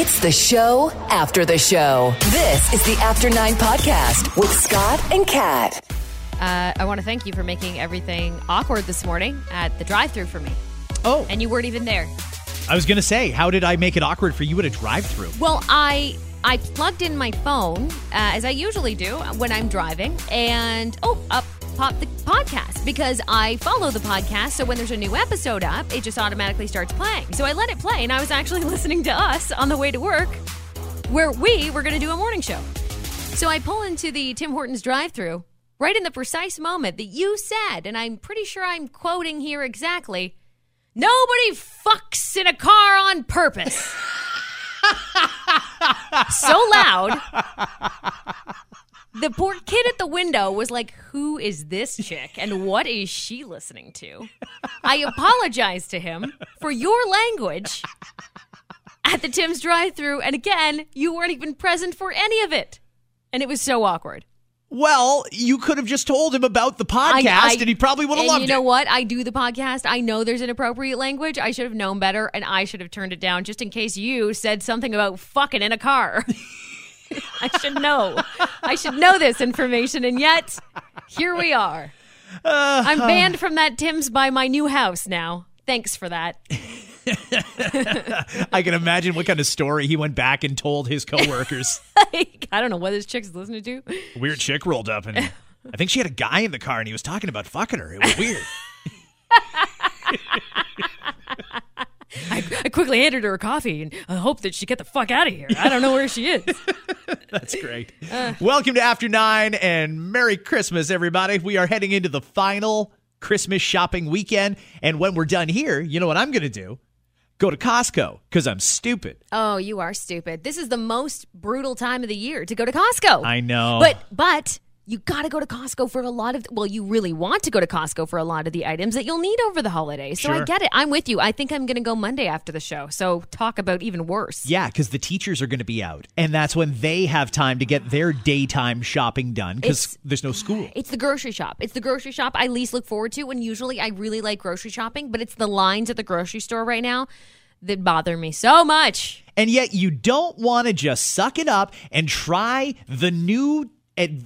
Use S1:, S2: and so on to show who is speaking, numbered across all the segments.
S1: It's the show after the show. This is the After Nine Podcast with Scott and Kat.
S2: Uh, I want to thank you for making everything awkward this morning at the drive-through for me,
S3: Oh,
S2: and you weren't even there.
S3: I was gonna say, how did I make it awkward for you at a drive-through?
S2: Well, I I plugged in my phone uh, as I usually do when I'm driving, and oh, up popped the podcast because I follow the podcast. So when there's a new episode up, it just automatically starts playing. So I let it play, and I was actually listening to us on the way to work, where we were going to do a morning show. So I pull into the Tim Hortons drive-through right in the precise moment that you said, and I'm pretty sure I'm quoting here exactly. Nobody fucks in a car on purpose. so loud. The poor kid at the window was like, Who is this chick and what is she listening to? I apologize to him for your language at the Tim's drive through. And again, you weren't even present for any of it. And it was so awkward.
S3: Well, you could have just told him about the podcast,
S2: I- I-
S3: and he probably would have
S2: and
S3: loved
S2: you know
S3: it.
S2: what? I do the podcast. I know there's inappropriate language. I should have known better, and I should have turned it down just in case you said something about fucking in a car. I should know. I should know this information, and yet here we are. Uh-huh. I'm banned from that Tim's by my new house now. Thanks for that.
S3: I can imagine what kind of story he went back and told his coworkers.
S2: Like, I don't know what this chick's listening to.
S3: weird chick rolled up, and I think she had a guy in the car, and he was talking about fucking her. It was weird.
S2: I, I quickly handed her a coffee and I hope that she get the fuck out of here. I don't know where she is.
S3: That's great. Uh. Welcome to After Nine, and Merry Christmas, everybody. We are heading into the final Christmas shopping weekend, and when we're done here, you know what I'm going to do? Go to Costco because I'm stupid.
S2: Oh, you are stupid. This is the most brutal time of the year to go to Costco.
S3: I know.
S2: But but you got to go to Costco for a lot of well, you really want to go to Costco for a lot of the items that you'll need over the holidays. So I get it. I'm with you. I think I'm going to go Monday after the show. So talk about even worse.
S3: Yeah, because the teachers are going to be out, and that's when they have time to get their daytime shopping done because there's no school.
S2: It's the grocery shop. It's the grocery shop I least look forward to. And usually I really like grocery shopping, but it's the lines at the grocery store right now that bother me so much.
S3: And yet, you don't want to just suck it up and try the new ad-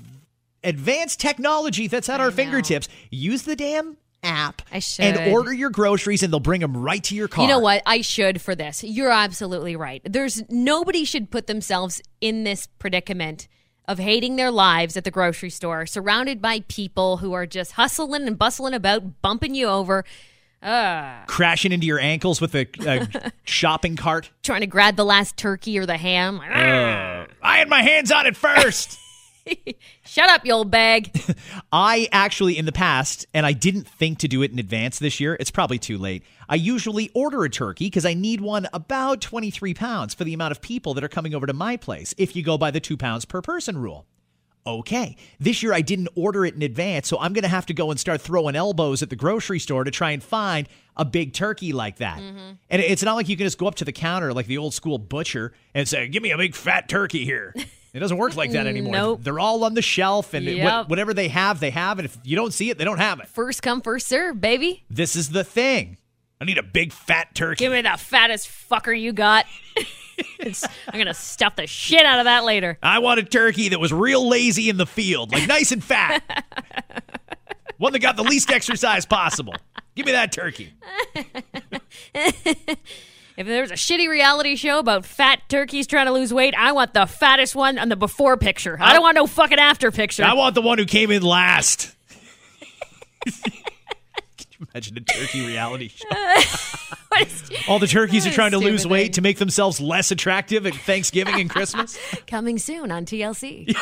S3: advanced technology that's at our
S2: know.
S3: fingertips. Use the damn app
S2: I
S3: and order your groceries, and they'll bring them right to your car.
S2: You know what? I should for this. You're absolutely right. There's nobody should put themselves in this predicament of hating their lives at the grocery store, surrounded by people who are just hustling and bustling about, bumping you over,
S3: Crashing into your ankles with a, a shopping cart.
S2: trying to grab the last turkey or the ham.
S3: I had my hands on it first.
S2: Shut up, you old bag.
S3: I actually, in the past, and I didn't think to do it in advance this year, it's probably too late. I usually order a turkey because I need one about 23 pounds for the amount of people that are coming over to my place if you go by the two pounds per person rule. Okay, this year I didn't order it in advance, so I'm going to have to go and start throwing elbows at the grocery store to try and find a big turkey like that. Mm-hmm. And it's not like you can just go up to the counter like the old school butcher and say, Give me a big fat turkey here. It doesn't work like that anymore.
S2: Nope.
S3: They're all on the shelf, and
S2: Yep.
S3: what, whatever they have, they have. And if you don't see it, they don't have it.
S2: First come, first serve, baby.
S3: This is the thing. I need a big fat turkey.
S2: Give me the fattest fucker you got. I'm going to stuff the shit out of that later.
S3: I want a turkey that was real lazy in the field, like nice and fat. One that got the least exercise possible. Give me that turkey.
S2: If there's a shitty reality show about fat turkeys trying to lose weight, I want the fattest one on the before picture. I don't want no fucking after picture.
S3: I want the one who came in last. Can you imagine a turkey reality show? All the turkeys are trying to lose weight
S2: thing.
S3: to make themselves less attractive at Thanksgiving and Christmas.
S2: Coming soon on TLC.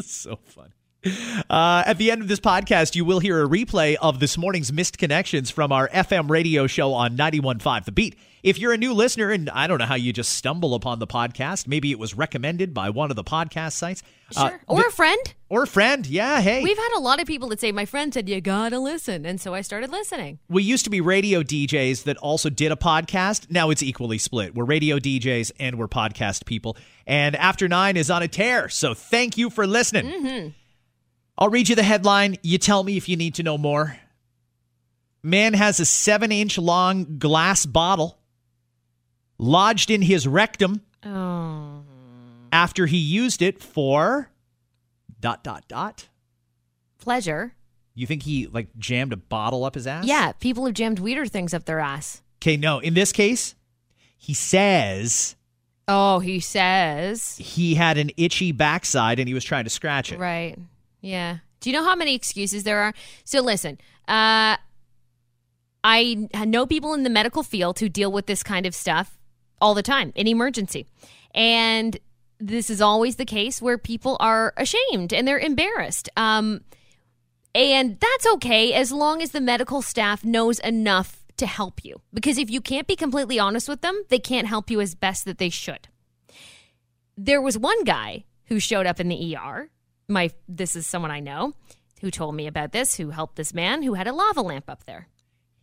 S3: so fun. Uh, at the end of this podcast, you will hear a replay of this morning's missed connections from our FM radio show on 91.5 The Beat. If you're a new listener, and I don't know how you just stumble upon the podcast, maybe it was recommended by one of the podcast sites. uh,
S2: Sure. or a friend.
S3: or a friend. Yeah, hey.
S2: We've had a lot of people that say, my friend said, you gotta listen. And so I started listening.
S3: we used to be radio DJs that also did a podcast. Now it's equally split. We're radio DJs and we're podcast people. And After Nine is on a tear. So thank you for listening. I'll read you the headline. You tell me if you need to know more. Man has a seven inch long glass bottle lodged in his rectum
S2: Oh.
S3: after he used it for dot dot dot.
S2: Pleasure.
S3: You think he like jammed a bottle up his ass?
S2: Yeah, people have jammed weirder things up their ass.
S3: Okay, no. In this case, he says
S2: Oh, he says.
S3: he had an itchy backside and he was trying to scratch it.
S2: Right. Yeah. Do you know how many excuses there are? So listen, uh, I know people in the medical field who deal with this kind of stuff all the time in emergency. And this is always the case where people are ashamed and they're embarrassed. Um, and that's okay as long as the medical staff knows enough to help you. Because if you can't be completely honest with them, they can't help you as best that they should. There was one guy who showed up in the ER. My this is someone I know who told me about this, who helped this man who had a lava lamp up there.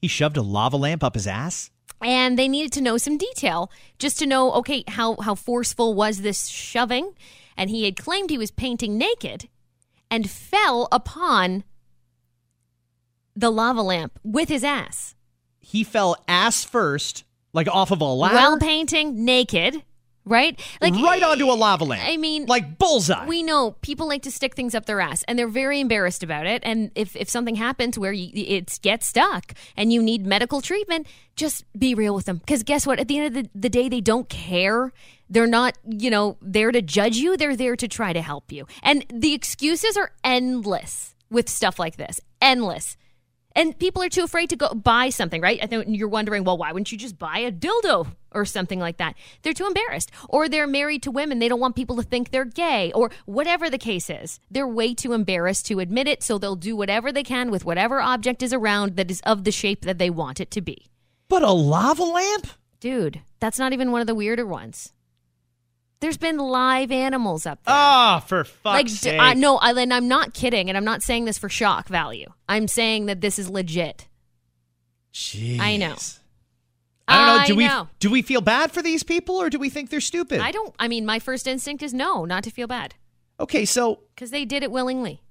S3: He shoved a lava lamp up his ass?
S2: And they needed to know some detail just to know, okay, how, how forceful was this shoving? And he had claimed he was painting naked and fell upon the lava lamp with his ass
S3: He fell ass first, like off of a ladder.
S2: while painting naked, right? Like
S3: right onto a lava lamp.
S2: I mean,
S3: like bullseye.
S2: we know people like to stick things up their ass and they're very embarrassed about it and if, if something happens where you, it gets stuck and you need medical treatment just be real with them. Because guess what? At the end of the, the day they don't care. They're not you know there to judge you. They're there to try to help you. And the excuses are endless with stuff like this. Endless and people are too afraid to go buy something, right? I think you're wondering, well, why wouldn't you just buy a dildo or something like that? They're too embarrassed. Or they're married to women. They don't want people to think they're gay or whatever the case is. They're way too embarrassed to admit it. So they'll do whatever they can with whatever object is around that is of the shape that they want it to be.
S3: but a lava lamp?
S2: Dude, that's not even one of the weirder ones. There's been live animals up there.
S3: Ah, for fuck's
S2: like
S3: sake.
S2: I, no, I, and I'm not kidding, and I'm not saying this for shock value. I'm saying that this is legit.
S3: Jeez.
S2: I know.
S3: I don't know.
S2: I
S3: Do we
S2: know.
S3: do we feel bad for these people or do we think they're stupid?
S2: I don't. I mean, my first instinct is no, not to feel bad,
S3: okay, so
S2: because they did it willingly.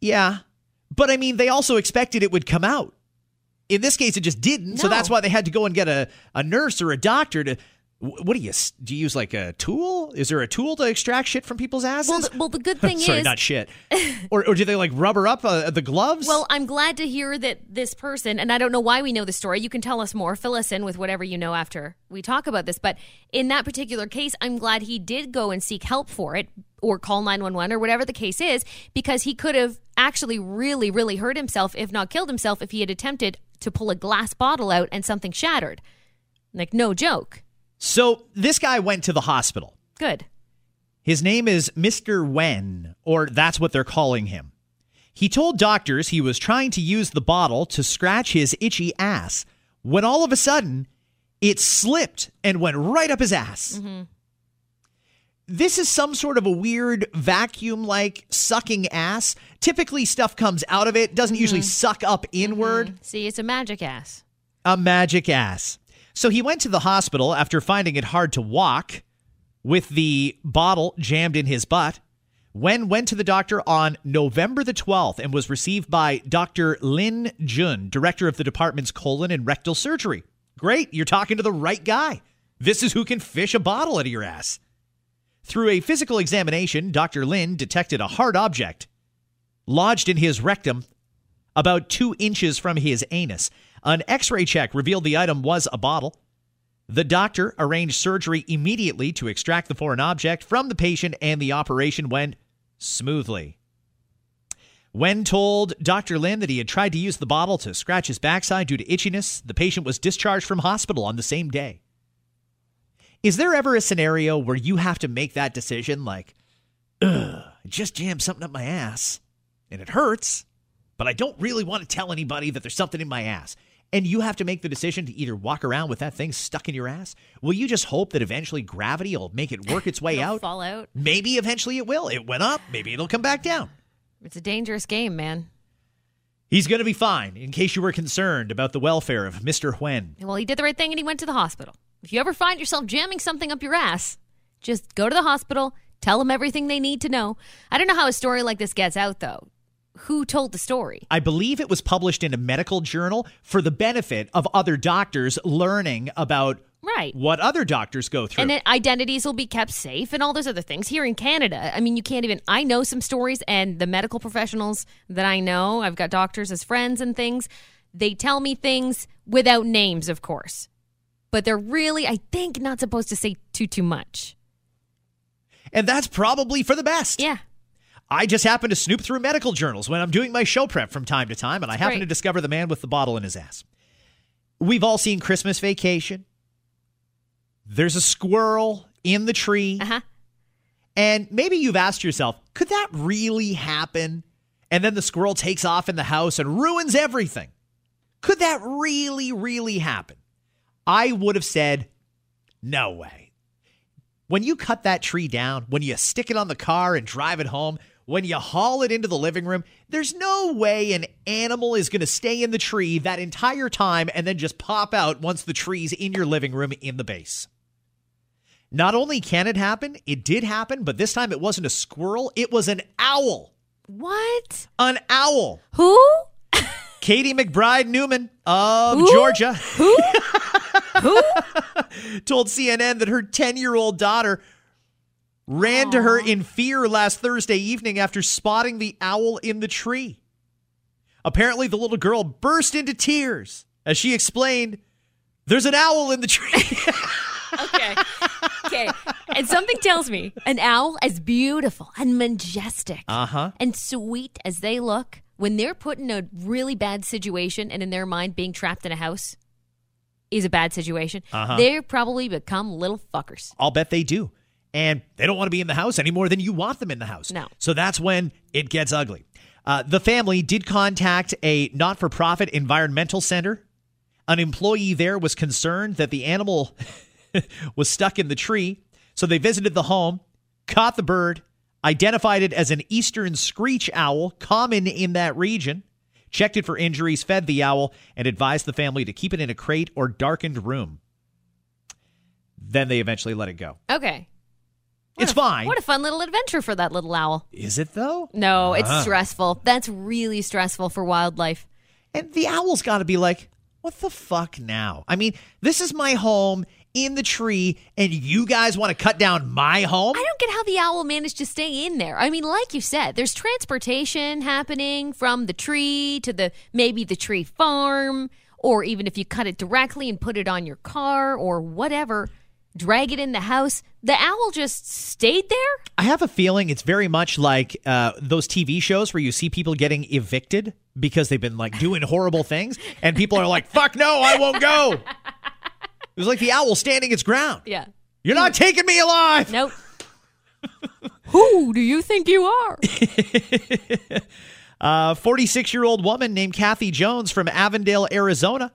S3: yeah, but I mean, they also expected it would come out. In this case, it just didn't. So that's why they had to go and get a, a nurse or a doctor to. Wh- What do you do? You use like a tool? Is there a tool to extract shit from people's asses?
S2: Well, the, well, the good thing
S3: Sorry,
S2: is,
S3: not shit. or or do they like rubber up uh, the gloves?
S2: well, I'm glad to hear that this person, and I don't know why we know the story. You can tell us more. Fill us in with whatever you know after we talk about this. But in that particular case, I'm glad he did go and seek help for it, or call 911, or whatever the case is, because he could have actually really, really hurt himself, if not killed himself, if he had attempted to pull a glass bottle out and something shattered. Like no joke.
S3: So this guy went to the hospital.
S2: Good.
S3: His name is Mr. Wen, or that's what they're calling him. He told doctors he was trying to use the bottle to scratch his itchy ass when all of a sudden it slipped and went right up his ass. Mm-hmm. This is some sort of a weird vacuum like sucking ass. Typically, stuff comes out of it, doesn't usually mm-hmm. suck up inward mm-hmm.
S2: See, it's a magic ass.
S3: a magic ass. So he went to the hospital after finding it hard to walk with the bottle jammed in his butt. Wen went to the doctor on November the 12th and was received by Dr. Lin Jun, director of the department's colon and rectal surgery. Great, you're talking to the right guy. This is who can fish a bottle out of your ass. Through a physical examination, Dr. Lin detected a hard object lodged in his rectum about two inches from his anus. An x ray check revealed the item was a bottle. The doctor arranged surgery immediately to extract the foreign object from the patient, and the operation went smoothly. Wen told Dr. Lin that he had tried to use the bottle to scratch his backside due to itchiness, the patient was discharged from hospital on the same day. Is there ever a scenario where you have to make that decision like, ugh, I just jammed something up my ass and it hurts, but I don't really want to tell anybody that there's something in my ass. And you have to make the decision to either walk around with that thing stuck in your ass. Will you just hope that eventually gravity will make it work its way out?
S2: fall out.
S3: Maybe eventually it will. It went up. Maybe it'll come back down.
S2: It's a dangerous game, man.
S3: He's going to be fine, in case you were concerned about the welfare of Mr. Wen.
S2: Well, he did the right thing and he went to the hospital. If you ever find yourself jamming something up your ass, just go to the hospital, tell them everything they need to know. I don't know how a story like this gets out, though. Who told the story?
S3: I believe it was published in a medical journal for the benefit of other doctors learning about
S2: Right.
S3: what other doctors go through.
S2: And then identities will be kept safe and all those other things. Here in Canada, I mean, you can't even. I know some stories, and the medical professionals that I know, I've got doctors as friends and things, they tell me things without names, of course. But they're really, I think, not supposed to say too, too much.
S3: and that's probably for the best.
S2: Yeah.
S3: I just happen to snoop through medical journals when I'm doing my show prep from time to time, and I happen to discover the man with the bottle in his ass. We've all seen Christmas Vacation. There's a squirrel in the tree.
S2: Uh huh.
S3: And maybe you've asked yourself, could that really happen? And then the squirrel takes off in the house and ruins everything. Could that really, really happen? I would have said, no way. When you cut that tree down, when you stick it on the car and drive it home, when you haul it into the living room, there's no way an animal is going to stay in the tree that entire time and then just pop out once the tree's in your living room in the base. Not only can it happen, it did happen, but this time it wasn't a squirrel, it was an owl.
S2: What?
S3: An owl.
S2: Who?
S3: Katie McBride Newman of
S2: Who?
S3: Georgia
S2: Who? Who?
S3: told CNN that her 10 year old daughter ran to her in fear last Thursday evening after spotting the owl in the tree. Apparently, the little girl burst into tears as she explained, There's an owl in the tree.
S2: Okay. Okay. And something tells me an owl, as beautiful and majestic
S3: uh huh.
S2: and sweet as they look, when they're put in a really bad situation and in their mind being trapped in a house is a bad situation,
S3: Uh-huh.
S2: they probably become little fuckers.
S3: I'll bet they do. And they don't want to be in the house any more than you want them in the house.
S2: No.
S3: So that's when it gets ugly. Uh, the family did contact a not for profit environmental center. An employee there was concerned that the animal was stuck in the tree. So they visited the home, caught the bird, identified it as an eastern screech owl, common in that region, checked it for injuries, fed the owl, and advised the family to keep it in a crate or darkened room. Then they eventually let it go.
S2: Okay.
S3: It's fine.
S2: What a fun little adventure for that little owl.
S3: Is it though?
S2: No, it's
S3: Uh-huh.
S2: stressful. That's really stressful for wildlife.
S3: And the owl's got to be like, what the fuck now? I mean, this is my home in the tree, and you guys want to cut down my home?
S2: I don't get how the owl managed to stay in there. I mean, like you said, there's transportation happening from the tree to the maybe the tree farm, or even if you cut it directly and put it on your car or whatever, drag it in the house. The owl just stayed there?
S3: I have a feeling it's very much like uh, those TV shows where you see people getting evicted because they've been like doing horrible things, and people are like, fuck no, I won't go. It was like the owl standing its ground.
S2: Yeah.
S3: You're not taking me alive.
S2: Nope. Who do you think you are?
S3: A 46 year old woman named Kathy Jones from Avondale, Arizona,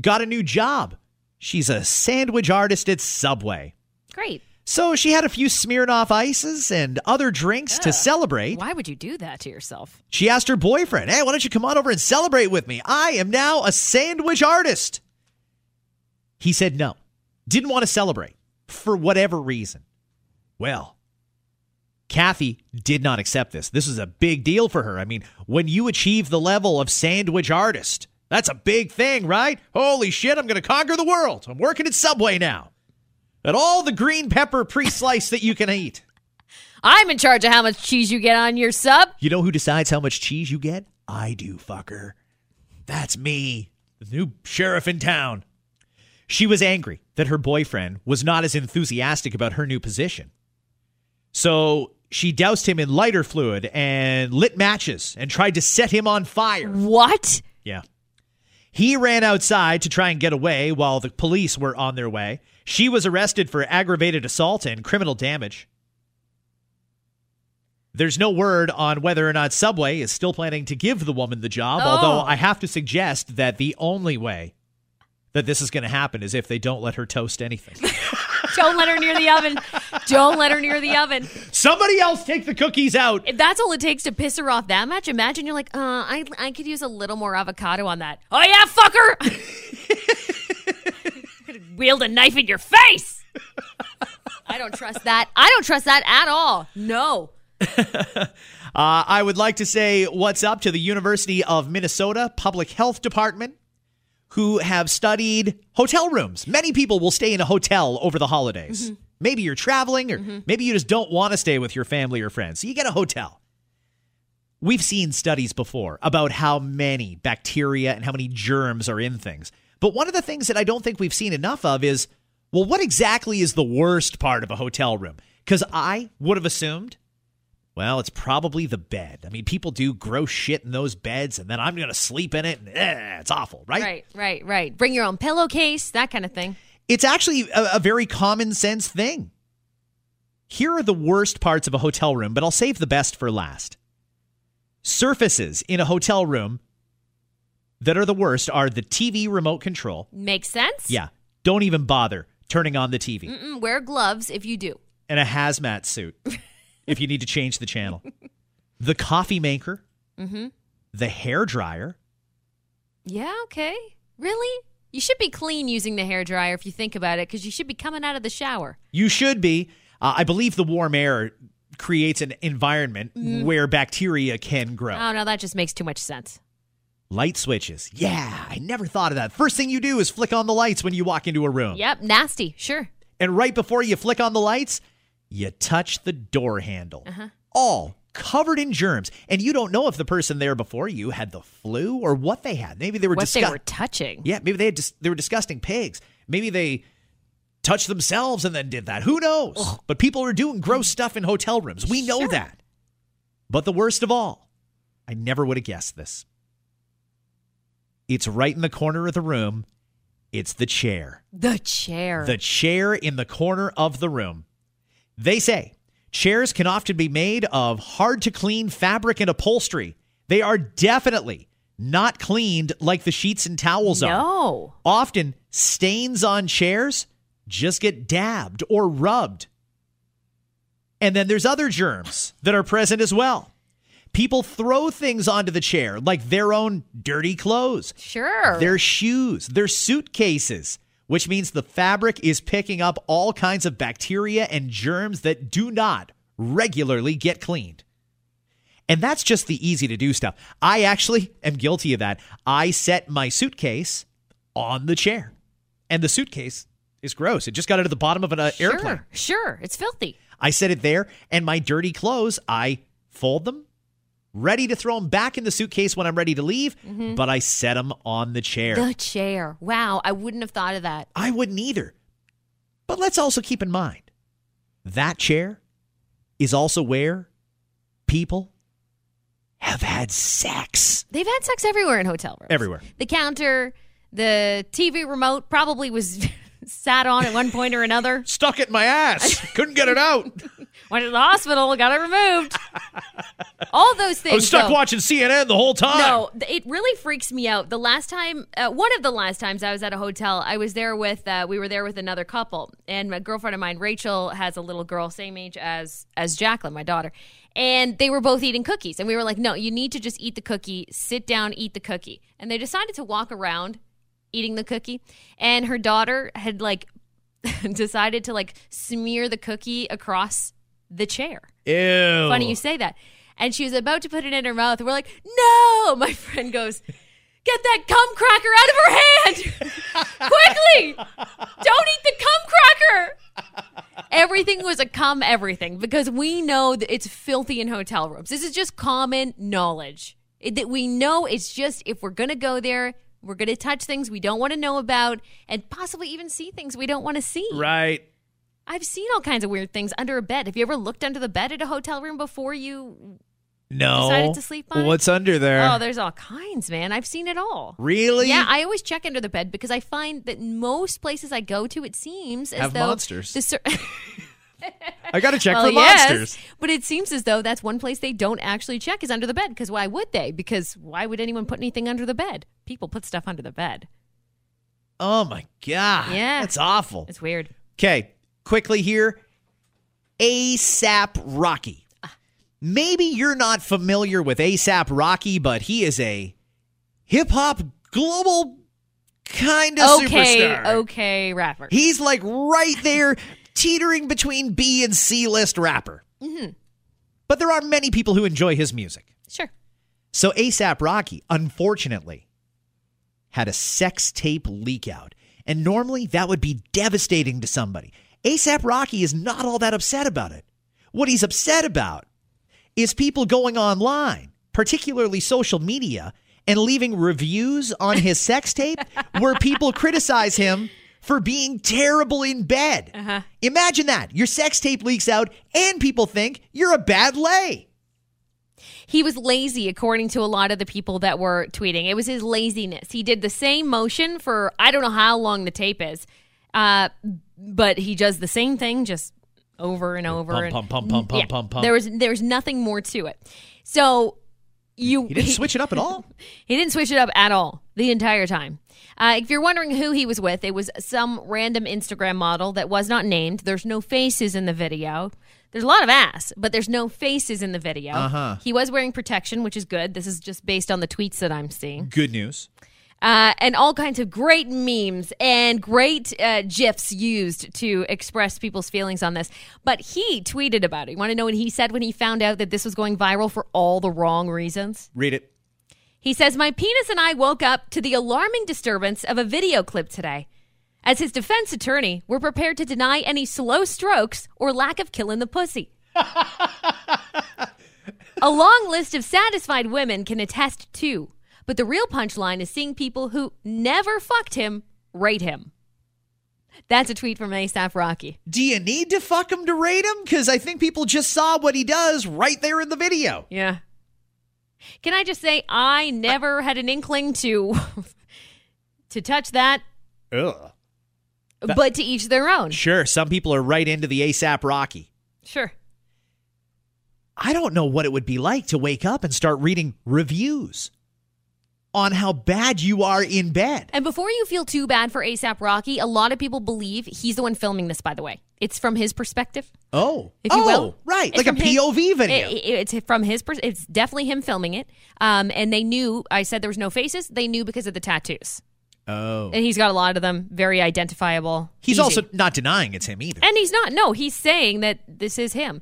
S3: got a new job. She's a sandwich artist at Subway.
S2: Great.
S3: So she had a few Smirnoff ices and other drinks to celebrate.
S2: Why would you do that to yourself?
S3: She asked her boyfriend, Hey, why don't you come on over and celebrate with me? I am now a sandwich artist. He said no, didn't want to celebrate for whatever reason. Well, Kathy did not accept this. This is a big deal for her. I mean, when you achieve the level of sandwich artist, that's a big thing, right? Holy shit, I'm going to conquer the world. I'm working at Subway now. At all the green pepper pre slice that you can eat.
S2: I'm in charge of how much cheese you get on your sub.
S3: You know who decides how much cheese you get? I do, fucker. That's me, the new sheriff in town. She was angry that her boyfriend was not as enthusiastic about her new position. So she doused him in lighter fluid and lit matches and tried to set him on fire.
S2: What?
S3: Yeah. He ran outside to try and get away while the police were on their way. She was arrested for aggravated assault and criminal damage. There's no word on whether or not Subway is still planning to give the woman the job,
S2: Oh.
S3: although I have to suggest that the only way that this is going to happen is if they don't let her toast anything.
S2: Don't let her near the oven. Don't let her near the oven.
S3: Somebody else take the cookies out.
S2: If that's all it takes to piss her off that much, imagine you're like, uh, I, I could use a little more avocado on that. Oh, yeah, fucker! Could wield a knife in your face! I don't trust that. I don't trust that at all. No.
S3: Uh, I would like to say what's up to the University of Minnesota Public Health Department, who have studied hotel rooms. Many people will stay in a hotel over the holidays. Mm-hmm. Maybe you're traveling, or mm-hmm. maybe you just don't want to stay with your family or friends. So you get a hotel. We've seen studies before about how many bacteria and how many germs are in things. But one of the things that I don't think we've seen enough of is well, what exactly is the worst part of a hotel room? Because I would have assumed, well, it's probably the bed. I mean, people do gross shit in those beds, and then I'm going to sleep in it, and eh, it's awful, right?
S2: Right, right, right. Bring your own pillowcase, that kind of thing.
S3: It's actually a, a very common sense thing. Here are the worst parts of a hotel room, but I'll save the best for last. Surfaces in a hotel room that are the worst are the TV remote control.
S2: Makes sense.
S3: Yeah, don't even bother turning on the TV.
S2: Mm, wear gloves if you do.
S3: and a hazmat suit if you need to change the channel. The coffee maker, the hair dryer.
S2: Yeah, okay. Really? You should be clean using the hair dryer if you think about it, because you should be coming out of the shower.
S3: You should be. Uh, I believe the warm air creates an environment where bacteria can grow.
S2: Oh no, that just makes too much sense.
S3: Light switches. Yeah, I never thought of that. First thing you do is flick on the lights when you walk into a room.
S2: Yep, nasty. Sure.
S3: And right before you flick on the lights, you touch the door handle. Uh-huh. All covered in germs. And you don't know if the person there before you had the flu or what they had. Maybe they were
S2: What
S3: disgu-
S2: they were touching.
S3: Yeah, maybe they had dis- they were disgusting pigs. Maybe they touched themselves and then did that. Who knows? But people are doing gross stuff in hotel rooms. We know
S2: Sure.
S3: that. But the worst of all, I never would have guessed this. It's right in the corner of the room. It's the chair.
S2: The chair.
S3: The chair in the corner of the room. They say chairs can often be made of hard to clean fabric and upholstery. They are definitely not cleaned like the sheets and towels are.
S2: no.
S3: Often, stains on chairs just get dabbed or rubbed. And then there's other germs that are present as well. People throw things onto the chair, like their own dirty clothes,
S2: Sure.
S3: their shoes, their suitcases, which means the fabric is picking up all kinds of bacteria and germs that do not regularly get cleaned. And that's just the easy to do stuff. I actually am guilty of that. I set my suitcase on the chair, and the suitcase is gross. It just got out of the bottom of an uh,
S2: sure.
S3: airplane.
S2: Sure. It's filthy.
S3: I set it there, and my dirty clothes, I fold them, ready to throw them back in the suitcase when I'm ready to leave, mm-hmm. but I set them on the chair.
S2: The chair. Wow. I wouldn't have thought of that.
S3: I wouldn't either. But let's also keep in mind that chair is also where people have had sex.
S2: They've had sex everywhere in hotel rooms.
S3: Everywhere.
S2: The counter, the TV remote probably was sat on at one point or another.
S3: Stuck it in my ass. Couldn't get it out.
S2: Went to the hospital, got it removed. All those things.
S3: I was stuck
S2: though.
S3: watching CNN the whole time.
S2: No, it really freaks me out. The last time, uh, one of the last times I was at a hotel, I was there with, uh, we were there with another couple, and a girlfriend of mine, Rachel, has a little girl same age as as Jacqueline, my daughter, and they were both eating cookies, and we were like, no, you need to just eat the cookie, sit down, eat the cookie, and they decided to walk around eating the cookie, and her daughter had like decided to like smear the cookie across the chair.
S3: Ew.
S2: Funny you say that. And she was about to put it in her mouth. And we're like, no. My friend goes, get that cum cracker out of her hand. Quickly. Don't eat the cum cracker. Everything was a cum everything because we know that it's filthy in hotel rooms. This is just common knowledge. It- that we know it's just if we're going to go there, we're going to touch things we don't want to know about and possibly even see things we don't want to see.
S3: Right.
S2: I've seen all kinds of weird things under a bed. Have you ever looked under the bed at a hotel room before you
S3: No.
S2: Decided to sleep on it?
S3: What's under there?
S2: Oh, there's all kinds, man. I've seen it all.
S3: really?
S2: Yeah, I always check under the bed because I find that most places I go to, it seems as
S3: Have
S2: though
S3: monsters.
S2: The cer-
S3: I got to check
S2: well,
S3: for
S2: yes,
S3: monsters.
S2: but it seems as though that's one place they don't actually check is under the bed. Because why would they? Because why would anyone put anything under the bed? People put stuff under the bed.
S3: Oh my god.
S2: Yeah.
S3: That's awful.
S2: It's weird.
S3: Okay, quickly here. ASAP Rocky. Maybe you're not familiar with ASAP Rocky, but he is a hip hop global kind of
S2: Okay,
S3: superstar.
S2: okay, rapper.
S3: He's like right there, teetering between B and C list rapper.
S2: Mm-hmm.
S3: But there are many people who enjoy his music.
S2: sure.
S3: So ASAP Rocky, unfortunately, had a sex tape leak out. And normally that would be devastating to somebody. ASAP Rocky is not all that upset about it. What he's upset about is people going online, particularly social media, and leaving reviews on his sex tape where people criticize him for being terrible in bed.
S2: Uh-huh.
S3: Imagine that. Your sex tape leaks out and people think you're a bad lay.
S2: He was lazy, according to a lot of the people that were tweeting. It was his laziness. He did the same motion for I don't know how long the tape is, uh, but he does the same thing just over and over.
S3: Pump,
S2: and,
S3: pump, pump, pump, pump, pump, pump.
S2: There was there was nothing more to it. So you
S3: He didn't switch it up at all.
S2: he didn't switch it up at all the entire time. Uh, if you're wondering who he was with, it was some random Instagram model that was not named. There's no faces in the video. There's a lot of ass, but there's no faces in the video.
S3: Uh-huh.
S2: He was wearing protection, which is good. This is just based on the tweets that I'm seeing.
S3: Good news.
S2: Uh, and all kinds of great memes and great uh, GIFs used to express people's feelings on this. But he tweeted about it. You want to know what he said when he found out that this was going viral for all the wrong reasons?
S3: Read it.
S2: He says, My penis and I woke up to the alarming disturbance of a video clip today. As his defense attorney, we're prepared to deny any slow strokes or lack of killing the pussy. a long list of satisfied women can attest to, but the real punchline is seeing people who never fucked him rate him. That's a tweet from ASAP Rocky.
S3: Do you need to fuck him to rate him? Because I think people just saw what he does right there in the video.
S2: Yeah. Can I just say I never had an inkling to to touch that,
S3: Ugh.
S2: but to each their own.
S3: Sure, some people are right into the ASAP Rocky.
S2: Sure.
S3: I don't know what it would be like to wake up and start reading reviews on how bad you are in bed.
S2: And before you feel too bad for ASAP Rocky, a lot of people believe he's the one filming this, by the way. It's from his perspective,
S3: Oh,
S2: if you
S3: oh,
S2: will.
S3: right,
S2: It's
S3: like a
S2: from his-
S3: POV video.
S2: It- it- it's from his, it's definitely him filming it. Um, and they knew, I said there was no faces, they knew because of the tattoos.
S3: oh,
S2: And he's got a lot of them, very identifiable.
S3: he's
S2: easy.
S3: also not denying it's him either.
S2: And he's not. No, he's saying that this is him.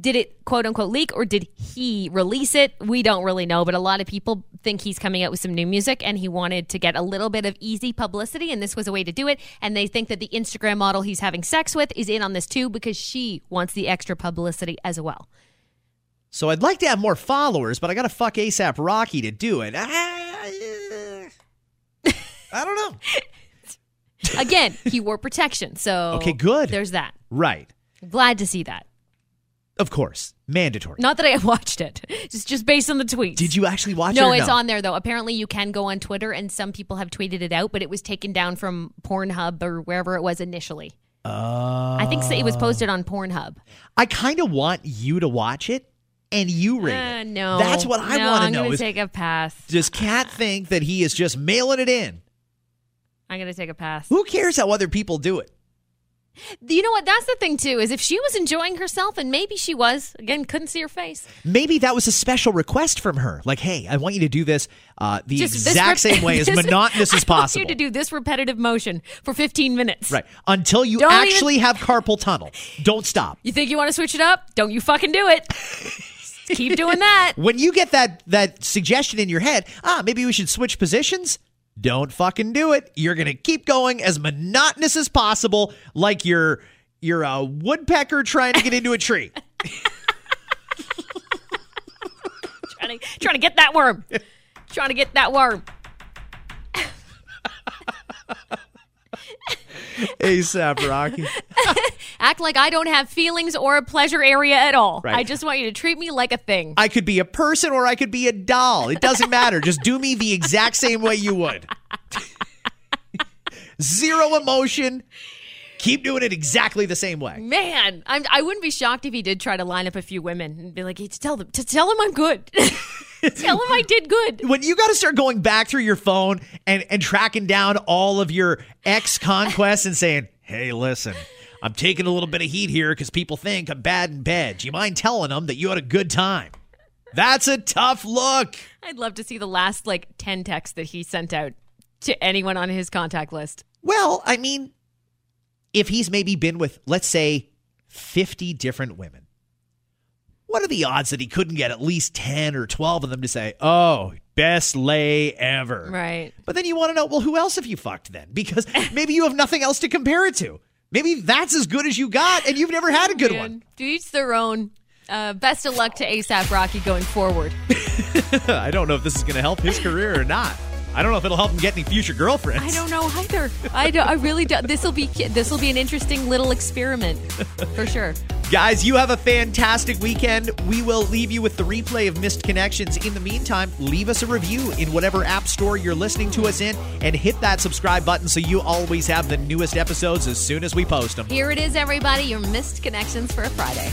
S2: Did it quote unquote leak or did he release it? We don't really know, but a lot of people think he's coming out with some new music and he wanted to get a little bit of easy publicity and this was a way to do it. And they think that the Instagram model he's having sex with is in on this too because she wants the extra publicity as well.
S3: So I'd like to have more followers, but I got to fuck ASAP Rocky to do it. Ah, I, I don't know.
S2: Again, he wore protection. So
S3: Okay, good.
S2: There's that.
S3: Right.
S2: Glad to see that.
S3: Of course. Mandatory.
S2: Not that I have watched it. Just just based on the tweets.
S3: Did you actually watch it?
S2: No, it's on there though. Apparently, you can go on Twitter, and some people have tweeted it out, but it was taken down from Pornhub or wherever it was initially. I think so- it was posted on Pornhub.
S3: I kind of want you to watch it and you rate
S2: Uh,
S3: it.
S2: no,
S3: That's what I
S2: no,
S3: want to
S2: I'm
S3: know.
S2: gonna
S3: Is
S2: take a pass.
S3: does Kat think that he is just mailing it in?
S2: I'm gonna take a pass.
S3: Who cares how other people do it?
S2: You know what? That's the thing too. Is if she was enjoying herself, and maybe she was. Again, couldn't see her face.
S3: Maybe that was a special request from her. Like, hey, I want you to do this uh, the
S2: Just
S3: exact
S2: rep-
S3: same way as monotonous as
S2: I want
S3: possible.
S2: you to do this repetitive motion for 15 minutes.
S3: Right. Until you
S2: Don't even-
S3: actually have carpal tunnel. Don't stop.
S2: You think you want to switch it up? Don't you fucking do it. Keep doing that.
S3: When you get that that suggestion in your head, ah, maybe we should switch positions. Don't fucking do it. You're gonna keep going as monotonous as possible, like you're you're a woodpecker trying to get into a tree.
S2: trying to, trying to get that worm. trying to get that worm.
S3: ASAP Rocky.
S2: Act like I don't have feelings or a pleasure area at all.
S3: Right.
S2: I just want you to treat me like a thing.
S3: I could be a person or I could be a doll. It doesn't matter. Just do me the exact same way you would. Zero emotion. Keep doing it exactly the same way.
S2: Man, I'm, I wouldn't be shocked if he did try to line up a few women and be like, hey, to tell them, to tell him I'm good. tell him I did good.
S3: When you got to start going back through your phone and, and tracking down all of your ex conquests and saying, hey, listen, I'm taking a little bit of heat here because people think I'm bad in bed. Do you mind telling them that you had a good time? That's a tough look.
S2: I'd love to see the last like 10 texts that he sent out to anyone on his contact list.
S3: Well, I mean, if he's maybe been with, let's say, 50 different women, what are the odds that he couldn't get at least 10 or 12 of them to say, oh, best lay ever.
S2: Right.
S3: But then you want to know, well, who else have you fucked then? Because maybe you have nothing else to compare it to. Maybe that's as good as you got, and you've never had a good one.
S2: Man, To each their own. Uh, best of luck to ASAP Rocky going forward.
S3: I don't know if this is going to help his career or not. I don't know if it'll help him get any future girlfriends.
S2: I don't know either. I don't. I really don't. This will be. This will be an interesting little experiment, for sure.
S3: Guys, you have a fantastic weekend. We will leave you with the replay of Missed Connections. In the meantime, leave us a review in whatever app store you're listening to us in and hit that subscribe button so you always have the newest episodes as soon as we post them.
S2: Here it is, everybody. Your missed connections for a Friday.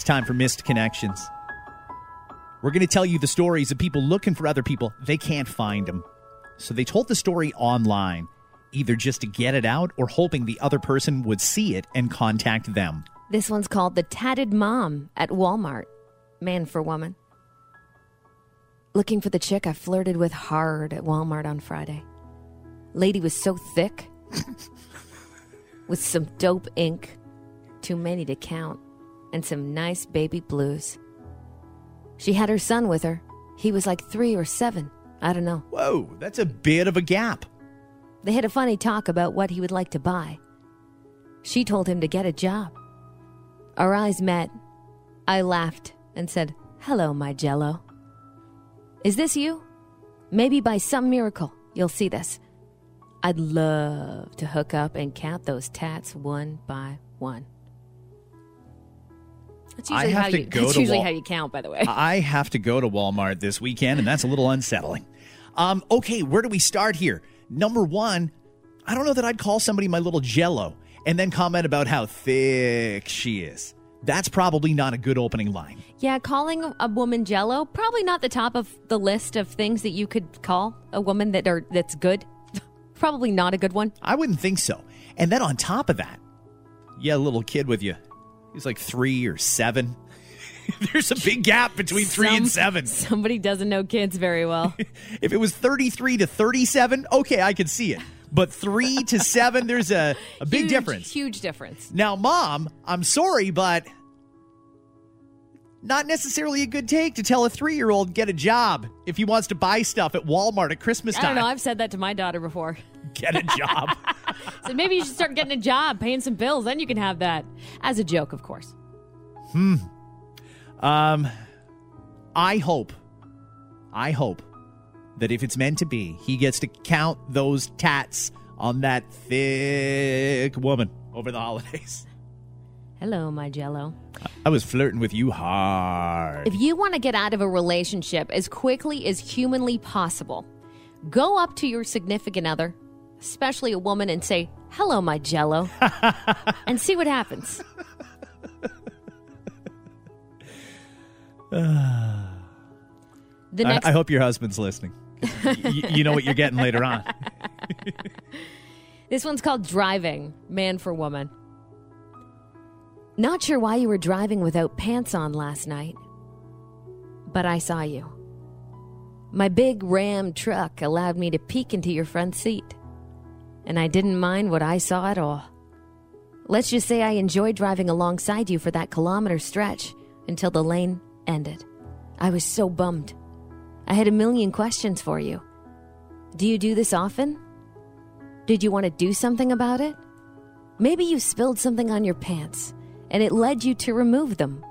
S3: It's time for Missed Connections. We're going to tell you the stories of people looking for other people. They can't find them. So they told the story online, either just to get it out or hoping the other person would see it and contact them.
S2: This one's called The Tatted Mom at Walmart. Man for woman. Looking for the chick I flirted with hard at Walmart on Friday. Lady was so thick, with some dope ink, too many to count, and some nice baby blues. She had her son with her. He was like three or seven. I don't know.
S3: Whoa, that's a bit of a gap.
S2: They had a funny talk about what he would like to buy. She told him to get a job. Our eyes met. I laughed and said, Hello, my jello. Is this you? Maybe by some miracle you'll see this. I'd love to hook up and count those tats one by one. That's
S3: I
S2: usually,
S3: have
S2: how,
S3: to
S2: you,
S3: go
S2: that's
S3: to
S2: usually
S3: Wal-
S2: how you count, by the way.
S3: I have to go to Walmart this weekend, and that's a little unsettling. Um, okay, where do we start here? Number one, I don't know that I'd call somebody my little jello and then comment about how thick she is. That's probably not a good opening line.
S2: Yeah, calling a woman jello probably not the top of the list of things that you could call a woman that are that's good. probably not a good one.
S3: I wouldn't think so. And then on top of that, yeah, a little kid with you. He's like three or seven. There's a big gap between three and seven.
S2: Somebody doesn't know kids very well.
S3: If it was 33 to 37, okay, I could see it. But three to seven, there's a, a big
S2: Huge,
S3: difference.
S2: Huge difference.
S3: Now, mom, I'm sorry, but not necessarily a good take to tell a three year old get a job if he wants to buy stuff at Walmart at Christmas time.
S2: I don't know. I've said that to my daughter before.
S3: Get a job.
S2: So maybe you should start getting a job, paying some bills, then you can have that. As a joke, of course. Hmm.
S3: Um, I hope, I hope that if it's meant to be, he gets to count those tats on that thick woman over the holidays.
S2: Hello, my jello.
S3: I was flirting with you hard.
S2: If you want to get out of a relationship as quickly as humanly possible, go up to your significant other, especially a woman, and say, Hello, my jello, and see what happens. The
S3: I,
S2: next
S3: I hope your husband's listening. y- you know what you're getting later on.
S2: This one's called Driving, Man for Woman. Not sure why you were driving without pants on last night, but I saw you. My big Ram truck allowed me to peek into your front seat, and I didn't mind what I saw at all. Let's just say I enjoyed driving alongside you for that kilometer stretch until the lane ended. I was so bummed. I had a million questions for you. Do you do this often? Did you want to do something about it? Maybe you spilled something on your pants and it led you to remove them.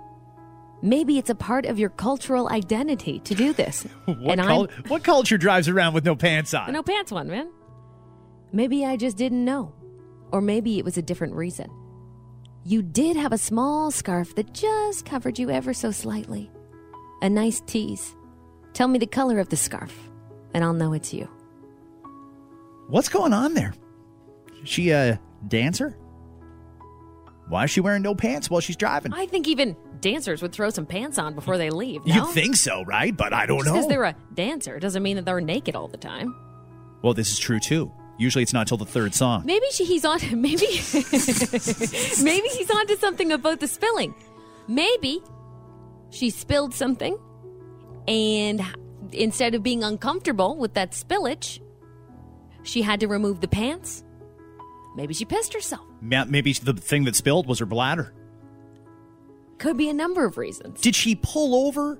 S2: Maybe it's a part of your cultural identity to do this.
S3: What,
S2: and
S3: cul- what culture drives around with no pants on?
S2: No pants one, man. Maybe I just didn't know. Or maybe it was a different reason. You did have a small scarf that just covered you ever so slightly. A nice tease. Tell me the color of the scarf, and I'll know it's you.
S3: What's going on there? She a dancer? Why is she wearing no pants while she's driving?
S2: I think even dancers would throw some pants on before they leave. No?
S3: You'd think so, right? But I don't
S2: Just because
S3: know.
S2: they're a dancer doesn't mean that they're naked all the time.
S3: well, this is true too. Usually it's not until the third song.
S2: Maybe she, he's on. Maybe maybe he's onto something about the spilling. Maybe she spilled something, and instead of being uncomfortable with that spillage, she had to remove the pants. Maybe she pissed herself.
S3: Maybe the thing that spilled was her bladder.
S2: Could be a number of reasons.
S3: Did she pull over,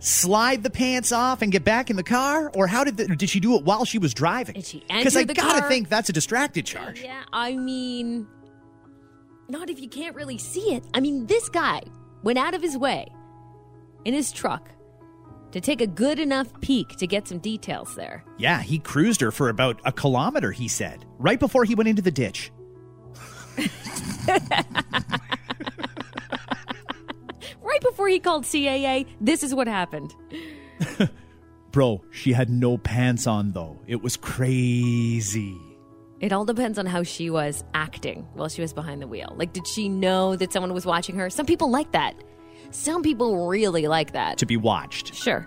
S3: slide the pants off, and get back in the car, or how did the, did she do it while she was driving?
S2: Did she
S3: Because I
S2: the
S3: gotta
S2: car?
S3: think that's a distracted charge.
S2: Yeah, I mean, not if you can't really see it. I mean, this guy went out of his way in his truck to take a good enough peek to get some details there.
S3: Yeah, he cruised her for about a kilometer. He said right before he went into the ditch.
S2: Right before he called CAA, this is what happened.
S3: Bro, she had no pants on though. It was crazy.
S2: It all depends on how she was acting while she was behind the wheel. Like, did she know that someone was watching her? Some people like that. Some people really like that.
S3: To be watched.
S2: Sure.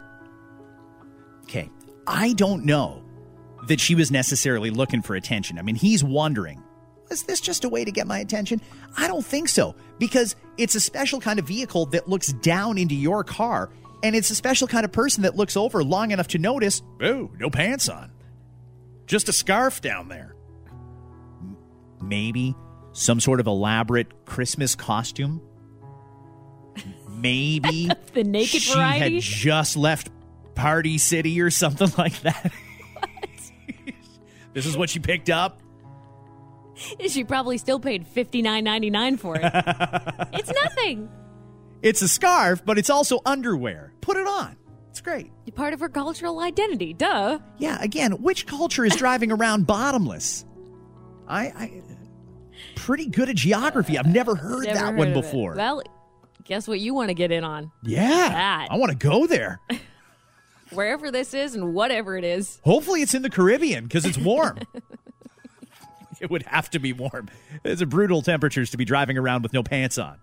S3: Okay. I don't know that she was necessarily looking for attention. I mean, he's wondering, is this just a way to get my attention? I don't think so, because it's a special kind of vehicle that looks down into your car, and it's a special kind of person that looks over long enough to notice, oh, no pants on. Just a scarf down there. Maybe some sort of elaborate Christmas costume. Maybe
S2: The naked
S3: she
S2: variety?
S3: had just left Party City or something like that. this is what she picked up.
S2: She probably still paid fifty nine ninety nine for it. it's nothing.
S3: It's a scarf, but it's also underwear. Put it on. It's great.
S2: Part of her cultural identity, duh.
S3: Yeah, again, which culture is driving around bottomless? I, I pretty good at geography. I've never uh, heard
S2: Never
S3: that
S2: heard
S3: one
S2: it.
S3: before.
S2: Well, guess what you want to get in on?
S3: yeah.
S2: that.
S3: I want to go there.
S2: Wherever this is and whatever it is.
S3: Hopefully it's in the Caribbean because it's warm. It would have to be warm. It's a brutal temperatures to be driving around with no pants on.